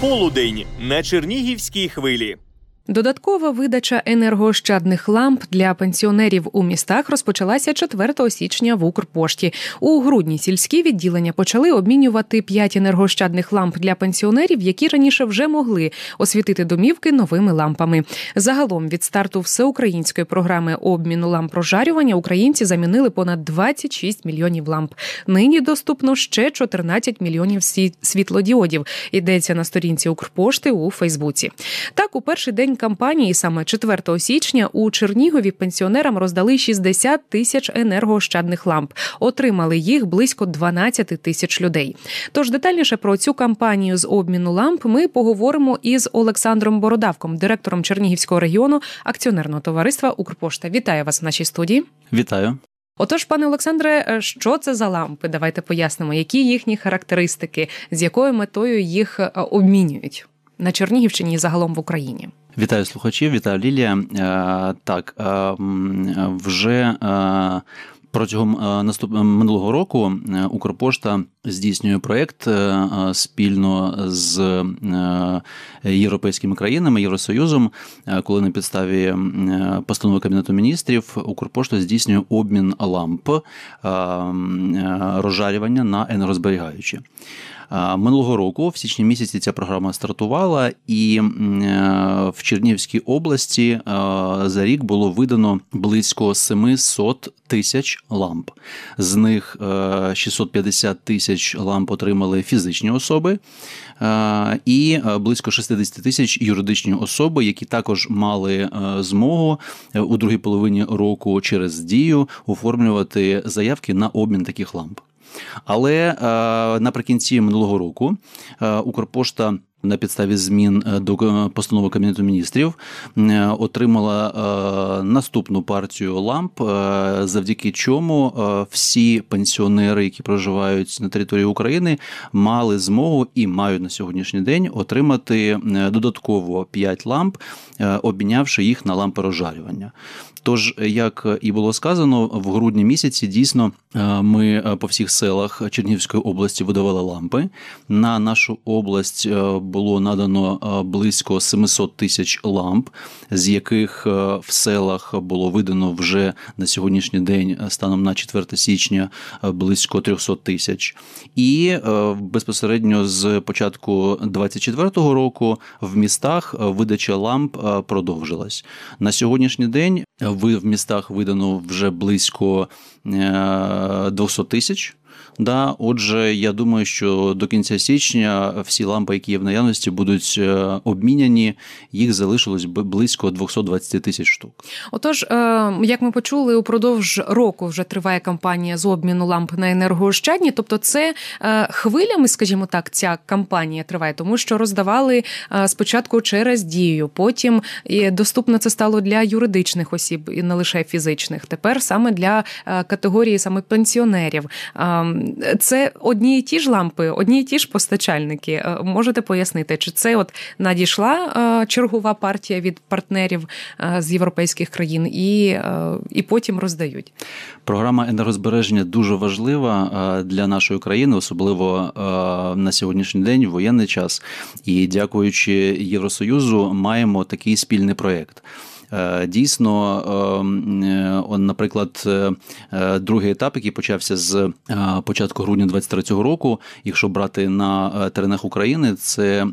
Полудень на Чернігівській хвилі. Додаткова видача енергоощадних ламп для пенсіонерів у містах розпочалася 4 січня в Укрпошті. У грудні сільські відділення почали обмінювати 5 енергоощадних ламп для пенсіонерів, які раніше вже могли освітити домівки новими лампами. Загалом від старту всеукраїнської програми обміну ламп прожарювання українці замінили понад 26 мільйонів ламп. Нині доступно ще 14 мільйонів світлодіодів. Йдеться на сторінці Укрпошти у Фейсбуці. Так, у перший день кампанії, саме 4 січня, у Чернігові пенсіонерам роздали 60 тисяч енергоощадних ламп. Отримали їх близько 12 тисяч людей. Тож детальніше про цю кампанію з обміну ламп ми поговоримо із Олександром Бородавком, директором Чернігівського регіону акціонерного товариства Укрпошта. Вітаю вас в нашій студії. Вітаю. Отож, пане Олександре, що це за лампи? Давайте пояснимо, які їхні характеристики, з якою метою їх е, обмінюють на Чернігівщині і загалом в Україні. Вітаю слухачів, вітаю Лілія. Е, так е, вже е, протягом наступного минулого року Укрпошта здійснює проєкт спільно з європейськими країнами Євросоюзом, коли на підставі постанови Кабінету міністрів Укрпошта здійснює обмін ламп розжарювання на енергозберігаючі. Минулого року, в січні місяці, ця програма стартувала, і е, в Чернігівській області е, за рік було видано близько 700 тисяч ламп. З них 650 е, тисяч ламп отримали фізичні особи, і близько 60 тисяч юридичні особи, які також мали змогу у другій половині року через дію оформлювати заявки на обмін таких ламп. Але е, наприкінці минулого року е, Укрпошта. На підставі змін е, до постанови Кабінету міністрів отримала наступну партію ламп, завдяки чому всі пенсіонери, які проживають на території України, мали змогу і мають на сьогоднішній день отримати додатково 5 ламп, обмінявши їх на лампи розжарювання. Тож, як і було сказано, в грудні місяці дійсно е, ми е, по всіх селах Чернігівської області видавали лампи. На нашу область е, було надано близько 700 тисяч ламп, з яких в селах було видано вже на сьогоднішній день, станом на 4 січня, близько 300 тисяч. І безпосередньо з початку 2024 року в містах видача ламп продовжилась на сьогоднішній день в містах видано вже близько 200 е, тисяч. Да, Отже, я думаю, що до кінця січня всі лампи, які є в наявності, будуть е, обміняні. Їх залишилось близько 220 тисяч штук. Отож, е, як ми почули, упродовж року вже триває кампанія з обміну ламп на енергоощадні. Тобто, це е, хвилями, скажімо так, ця кампанія триває, тому що роздавали спочатку через дію, потім доступно це стало для юридичних осіб і не лише фізичних. Тепер саме для категорії саме пенсіонерів. Це одні і ті ж лампи, одні і ті ж постачальники. Е, можете пояснити, чи це от надійшла е, чергова партія від партнерів е, з європейських країн і, і потім роздають? Програма енергозбереження дуже важлива для нашої країни, особливо на сьогоднішній день, в воєнний час. І дякуючи Євросоюзу, маємо такий спільний проєкт. Е, дійсно, ем, е, наприклад, е, другий етап, який почався з початку грудня 2023 року, якщо брати на теренах України, це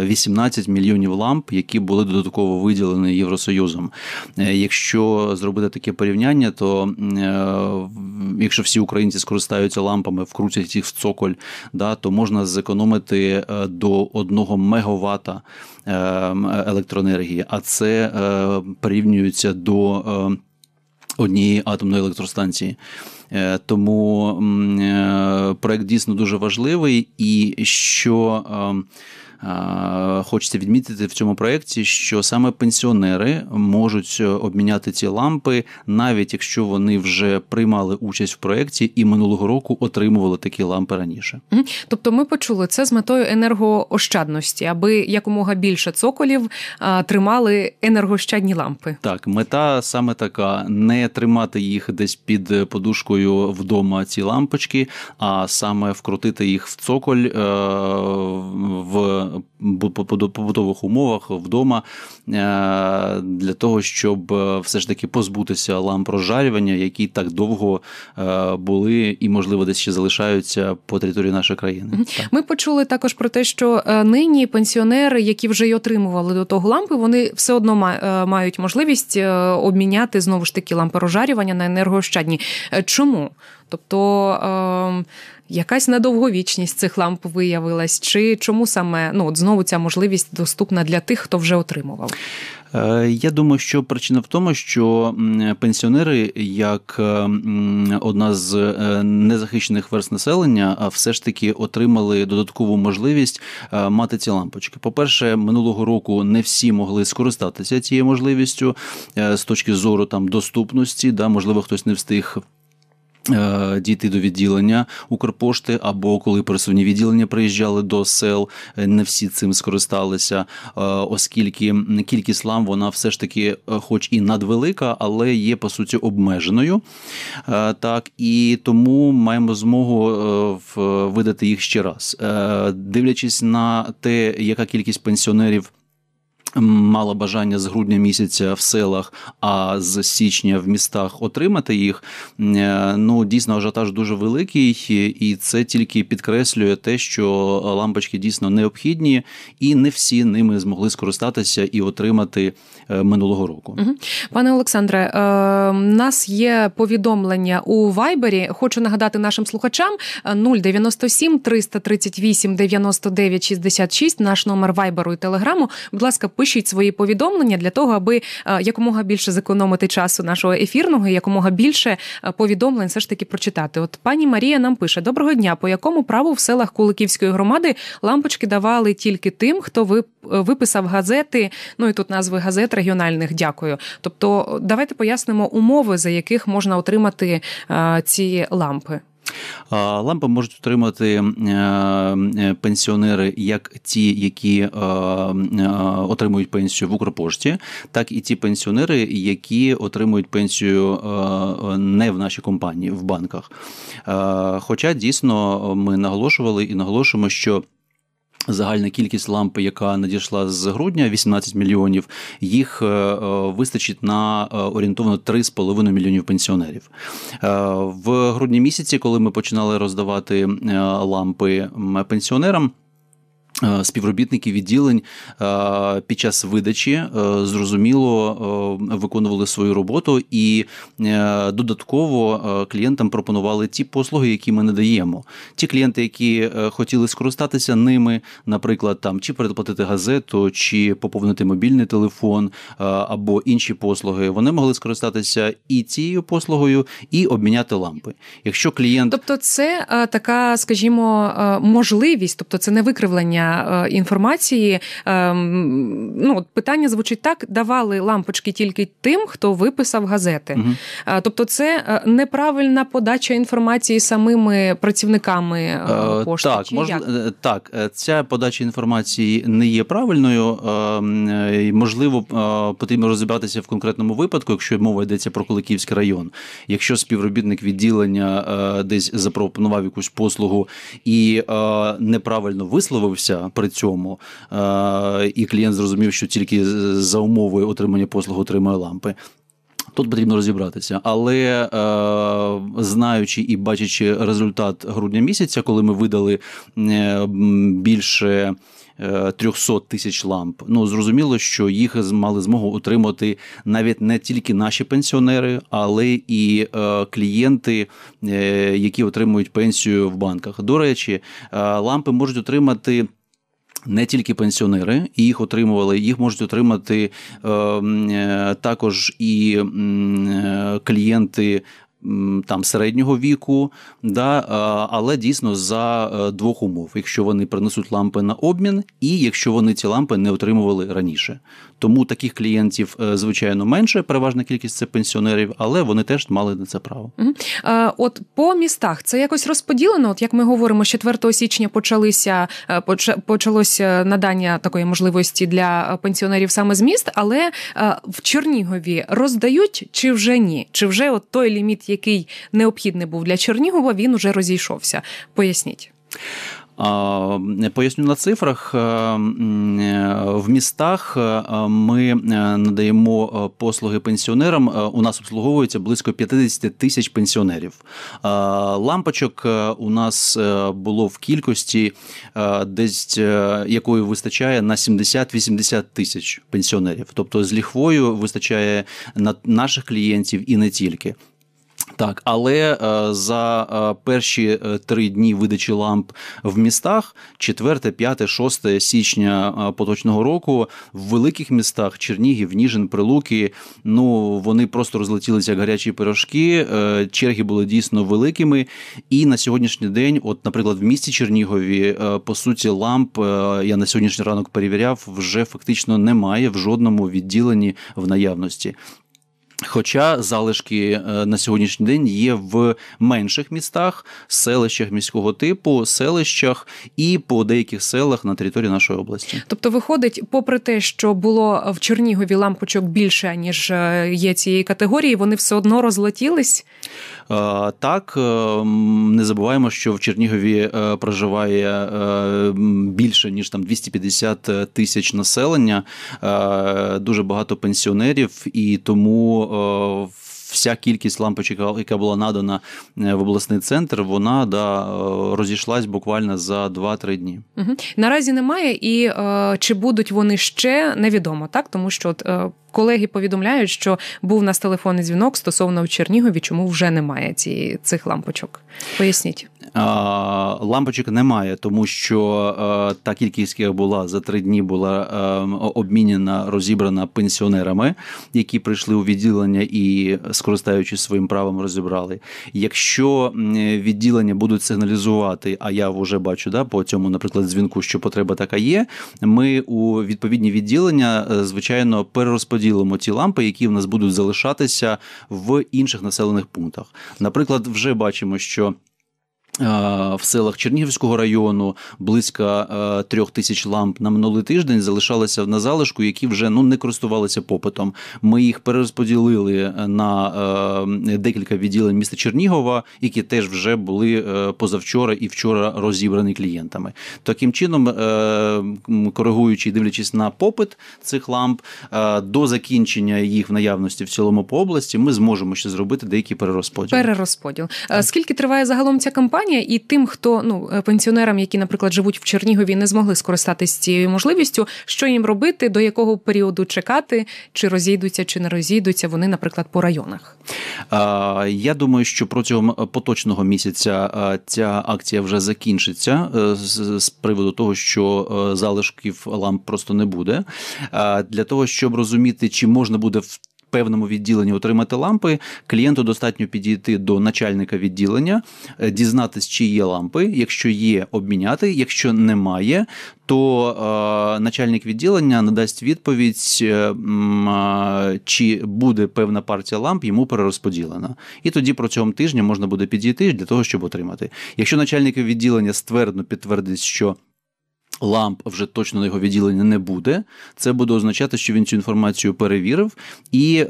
18 мільйонів ламп, які були додатково виділені Євросоюзом. Якщо зробити таке порівняння, то якщо всі українці скористаються лампами, вкрутять їх в цоколь, да, то можна зекономити до 1 мегаватта ем, електроенергії, а це порівнюються до е, однієї атомної електростанції. Е, тому е, проект дійсно дуже важливий і що. Хочеться відмітити в цьому проєкті, що саме пенсіонери можуть е, обміняти ці лампи, навіть якщо вони вже приймали участь в проєкті і минулого року отримували такі лампи раніше. Тобто, ми почули це з метою енергоощадності, аби якомога більше цоколів тримали енергоощадні лампи. Так, мета саме така: не тримати їх десь під подушкою вдома. Ці лампочки, а саме вкрутити їх в цоколь е, в побутових умовах вдома для того, щоб все ж таки позбутися ламп розжарювання, які так довго були і, можливо, десь ще залишаються по території нашої країни. Ми почули також про те, що нині пенсіонери, які вже й отримували до того лампи, вони все одно мають можливість обміняти знову ж таки лампи розжарювання на енергоощадні. Чому? Тобто е, якась недовговічність цих ламп виявилась, чи чому саме ну от знову ця можливість доступна для тих, хто вже отримував? Е, я думаю, що причина в тому, що пенсіонери, як одна з е, незахищених верст населення, все ж таки отримали додаткову можливість е, мати ці лампочки. По перше, минулого року не всі могли скористатися цією можливістю з точки зору там доступності, да, можливо, хтось не встиг. Е, дійти до відділення Укрпошти, або коли пересувні відділення приїжджали до сел, е, не всі цим скористалися, е, оскільки кількість лам вона все ж таки, хоч і надвелика, але є по суті обмеженою. Так і тому маємо змогу видати їх ще раз, дивлячись на те, яка кількість пенсіонерів. Мала бажання з грудня місяця в селах, а з січня в містах отримати їх. Е, ну дійсно ажіотаж дуже великий, і це тільки підкреслює те, що лампочки дійсно необхідні, і не всі ними змогли скористатися і отримати е, минулого року. Пане Олександре, у е, нас є повідомлення у Вайбері. Хочу нагадати нашим слухачам 097 338 99 66, наш номер Вайберу і Телеграму. Будь ласка, пишіть свої повідомлення для того, аби е, якомога більше зекономити часу нашого ефірного і якомога більше е, повідомлень все ж таки прочитати. От пані Марія нам пише: Доброго дня, по якому праву в селах Куликівської громади лампочки давали тільки тим, хто е, виписав газети. Ну і тут назви газет регіональних. Дякую. Тобто, давайте пояснимо умови, за яких можна отримати ці лампи. Лампи можуть отримати е, е, пенсіонери, як ті, які е, отримують пенсію в Укрпошті, так і ті пенсіонери, які отримують пенсію не в нашій компанії, в банках. Хоча дійсно ми наголошували і наголошуємо, що Загальна кількість ламп, яка надійшла з грудня, 18 мільйонів, їх е, е, вистачить на е, орієнтовно 3,5 мільйонів пенсіонерів. В грудні місяці, коли ми починали роздавати лампи пенсіонерам. Е, співробітники відділень е, під час видачі е, зрозуміло виконували свою роботу і додатково клієнтам пропонували ті послуги, які ми надаємо. Ті клієнти, які хотіли скористатися ними, наприклад, там чи передплатити газету, чи поповнити мобільний телефон або інші послуги, вони могли скористатися і цією послугою, і обміняти лампи. Якщо клієнт, тобто це така, скажімо, можливість, тобто це не викривлення. Е, інформації. Ем, ну, Питання звучить так: давали лампочки тільки тим, хто виписав газети. Угу. Тобто, це е, неправильна подача інформації самими працівниками пошти. Так, чи мож... так, ця подача інформації не є правильною. Ем, можливо, потрібно розібратися в конкретному випадку, якщо мова йдеться про Куликівський район. Якщо співробітник відділення десь запропонував якусь послугу і неправильно висловився при цьому, е, і клієнт зрозумів, що тільки за умовою отримання послуг отримує лампи. Тут потрібно розібратися, але е, знаючи і бачачи результат грудня місяця, коли ми видали е, більше 300 тисяч ламп, ну зрозуміло, що їх мали змогу отримати навіть не тільки наші пенсіонери, але і е, клієнти, е, які отримують пенсію в банках. До речі, е, лампи можуть отримати. Не тільки пенсіонери, і їх отримували, їх можуть отримати е, е, також і е, клієнти там середнього віку, да, але дійсно за е, двох умов, якщо вони принесуть лампи на обмін, і якщо вони ці лампи не отримували раніше. Тому таких клієнтів, е, звичайно, менше, переважна кількість це пенсіонерів, але вони теж мали на це право. От по містах це якось розподілено. От як ми говоримо, з 4 січня почалися е, почалося надання такої можливості для пенсіонерів саме з міст, але в Чернігові роздають чи вже ні? Чи вже от той ліміт, який необхідний був для Чернігова, він уже розійшовся? Поясніть. Поясню на цифрах. В містах ми надаємо послуги пенсіонерам. У нас обслуговується близько 50 тисяч пенсіонерів. Лампочок у нас було в кількості, десь якої вистачає на 70-80 тисяч пенсіонерів. Тобто з ліхвою вистачає на наших клієнтів і не тільки. Так, але е, за е, перші е, три дні видачі ламп в містах, 4, 5, 6 січня поточного року, в великих містах Чернігів, Ніжин, Прилуки, ну вони просто розлетілися як гарячі пирожки. Черги були дійсно великими. І на сьогоднішній день, от, наприклад, в місті Чернігові, по суті, ламп я на сьогоднішній ранок перевіряв, вже фактично немає в жодному відділенні в наявності. Хоча залишки е, на сьогоднішній день є в менших містах, селищах міського типу, селищах і по деяких селах на території нашої області. Тобто, виходить, попри те, що було в Чернігові лампочок більше ніж е, є цієї категорії, вони все одно розлетілись. Е, так, не забуваємо, що в Чернігові проживає більше ніж там 250 тисяч населення, дуже багато пенсіонерів, і тому вся кількість лампочок, яка була надана е, в обласний центр, вона да, е, розійшлась буквально за 2-3 дні. Угу. Наразі немає, і е, чи будуть вони ще невідомо, так тому що от, е, колеги повідомляють, що був нас телефонний дзвінок стосовно в Чернігові, чому вже немає ці, цих лампочок. Поясніть. Лампочок немає, тому що та кількість, яка була за три дні, була обмінена, розібрана пенсіонерами, які прийшли у відділення і, скористаючись своїм правом, розібрали. Якщо відділення будуть сигналізувати, а я вже бачу да, по цьому, наприклад, дзвінку, що потреба така є. Ми у відповідні відділення, е, звичайно, перерозподілимо ті лампи, які в нас будуть залишатися в інших населених пунктах. Наприклад, вже бачимо, що. В селах Чернігівського району близько е, трьох тисяч ламп на минулий тиждень залишалися на залишку, які вже ну не користувалися попитом. Ми їх перерозподілили на е, декілька відділень міста Чернігова, які теж вже були е, позавчора і вчора розібрані клієнтами. Таким чином, коригуючи і дивлячись на попит цих ламп до закінчення їх в наявності в цілому по області, ми зможемо ще зробити деякі перерозподіл. Перерозподіл. Скільки триває загалом ця кампанія? Компанія, і тим, хто ну е, пенсіонерам, які, наприклад, живуть в Чернігові, не змогли скористатися цією можливістю, що їм робити, до якого періоду чекати, чи розійдуться, чи не розійдуться вони, наприклад, по районах. Я думаю, що протягом поточного місяця ця акція вже закінчиться е, з приводу того, що е, залишків ламп просто не буде. Для того щоб розуміти, чи можна буде в певному відділенні отримати лампи, клієнту достатньо підійти до начальника відділення, е, дізнатись, чи є лампи. Якщо є, обміняти. Якщо немає, то е, начальник відділення надасть відповідь, е, чи буде певна партія ламп йому перерозподілена. І тоді протягом тижня можна буде підійти для того, щоб отримати. Якщо начальник відділення ствердно підтвердить, що ламп вже точно на його відділення не буде. Це буде означати, що він цю інформацію перевірив і е,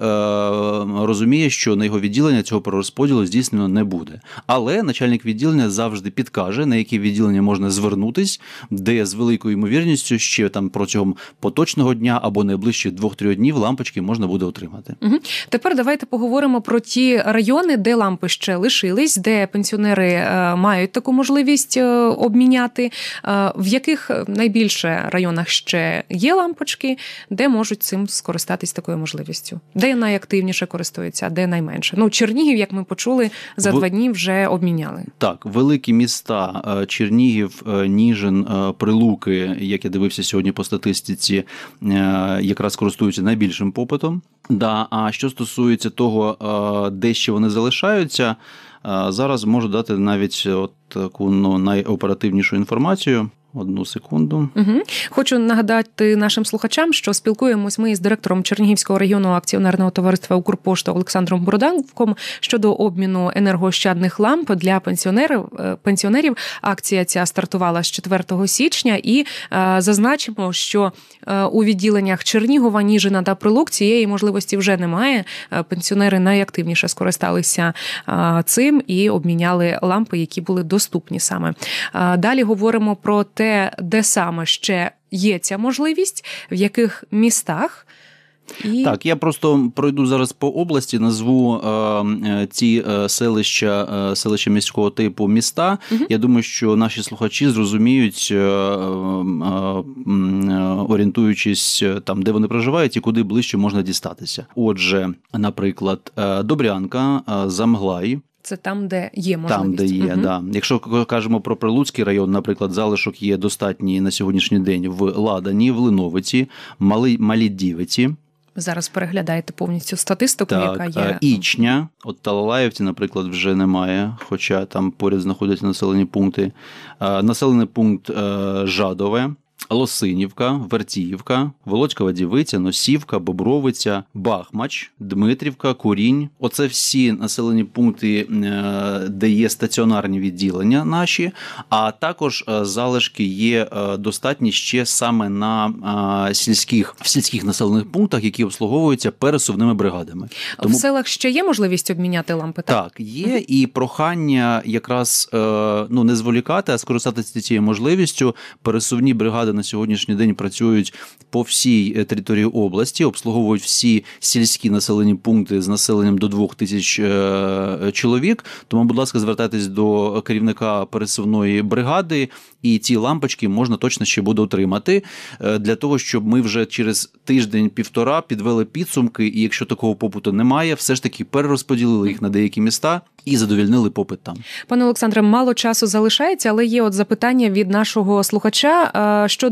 розуміє, що на його відділення цього перерозподілу здійснено не буде. Але начальник відділення завжди підкаже, на які відділення можна звернутись, де з великою ймовірністю ще там протягом поточного дня або найближчих двох-трьох днів лампочки можна буде отримати. Угу. Тепер давайте поговоримо про ті райони, де лампи ще лишились, де пенсіонери е, мають таку можливість е, обміняти, е, в яких найбільше районах ще є лампочки, де можуть цим скористатись такою можливістю, де найактивніше користуються, а де найменше. Ну, Чернігів, як ми почули, за В... два дні вже обміняли. Так, великі міста е, Чернігів, е, Ніжин, е, Прилуки, як я дивився сьогодні по статистиці, якраз користуються найбільшим попитом. Да, А що стосується того, де ще вони залишаються, зараз можу дати навіть от таку ну, найоперативнішу інформацію. Одну секунду. Угу. Хочу нагадати нашим слухачам, що спілкуємось ми з директором Чернігівського регіонного акціонерного товариства Укрпошта Олександром Бороданком щодо обміну енергоощадних ламп для пенсіонерів. Е, пенсіонерів акція ця стартувала з 4 січня, і е, зазначимо, що е, у відділеннях Чернігова, Ніжина та Прилук цієї можливості вже немає. Е, пенсіонери найактивніше скористалися цим і обміняли лампи, які були доступні саме. Далі говоримо про те те, де саме ще є ця можливість, в яких містах. І... Так, я просто пройду зараз по області, назву е, ці е, селища, е, селища міського типу міста. Угу. Я думаю, що наші слухачі зрозуміють, е, е, орієнтуючись там, де вони проживають і куди ближче можна дістатися. Отже, наприклад, е, Добрянка, Замглай. Це там, де є можливість. Там, де є, угу. да. Якщо кажемо про Прилуцький район, наприклад, залишок є достатній на сьогоднішній день в Ладані, в Линовиці, Мали, Малі Дівиці. Зараз переглядаєте повністю статистику, так, яка є. Ічня, от Талалаївці, наприклад, вже немає, хоча там поряд знаходяться населені пункти. Населений пункт Жадове. Лосинівка, Вертіївка, Володькова Дівиця, Носівка, Бобровиця, Бахмач, Дмитрівка, Курінь. Оце всі населені пункти, е, де є стаціонарні відділення наші, а також е, залишки є е, достатні ще саме на сільських в сільських населених пунктах, які обслуговуються пересувними бригадами. Тому... В селах ще є можливість обміняти лампи. Так, Так, є і прохання якраз ну не зволікати, а скористатися цією можливістю. Пересувні бригади на сьогоднішній день працюють по всій е, території області, обслуговують всі сільські населені пункти з населенням до двох тисяч е, чоловік. Тому, будь ласка, звертайтесь до керівника пересувної бригади, і ці лампочки можна точно ще буде отримати е, для того, щоб ми вже через тиждень-півтора підвели підсумки, і якщо такого попиту немає, все ж таки перерозподілили їх на деякі міста і задовільнили попит там. Пане Олександре, мало часу залишається, але є от запитання від нашого слухача щодо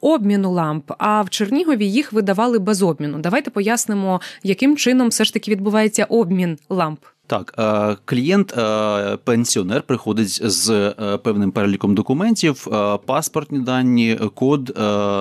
обміну ламп. А в Чернігові їх видавали без обміну. Давайте пояснимо, яким чином все ж таки відбувається обмін ламп. Так, е, клієнт, е, пенсіонер приходить з е, певним переліком документів, паспортні дані, код,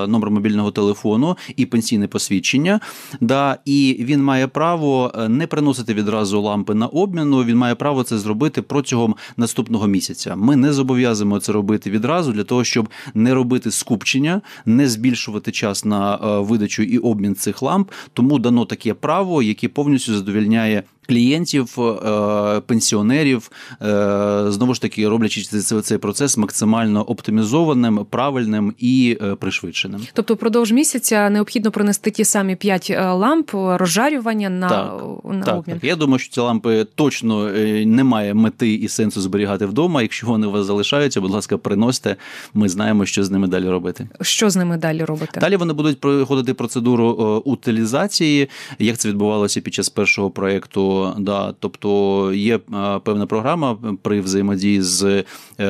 номер мобільного телефону і пенсійне посвідчення. Да, І він має право не приносити відразу лампи на обміну. Він має право це зробити протягом наступного місяця. Ми не зобов'язуємо це робити відразу для того, щоб не робити скупчення, не збільшувати час на видачу і обмін цих ламп. Тому дано таке право, яке повністю задовільняє клієнтів, е, пенсіонерів, е, знову ж таки роблячи цей процес максимально оптимізованим, правильним і е, пришвидшеним. Тобто, впродовж місяця необхідно принести ті самі п'ять ламп розжарювання на так, на так, обмін. Так. Я думаю, що ці лампи точно немає мети і сенсу зберігати вдома. Якщо вони у вас залишаються, будь ласка, приносьте. Ми знаємо, що з ними далі робити. Що з ними далі робити? Далі вони будуть проходити процедуру утилізації, як це відбувалося під час першого проєкту да, тобто є е, певна програма при взаємодії з е, е,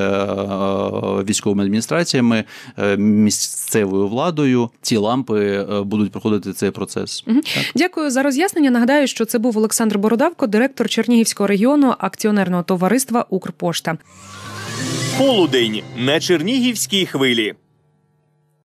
військовими адміністраціями, місцевою владою. Ці лампи будуть проходити цей процес. Угу. Дякую за роз'яснення. Нагадаю, що це був Олександр Бородавко, директор Чернігівського регіону акціонерного товариства Укрпошта. Полудень на Чернігівській хвилі.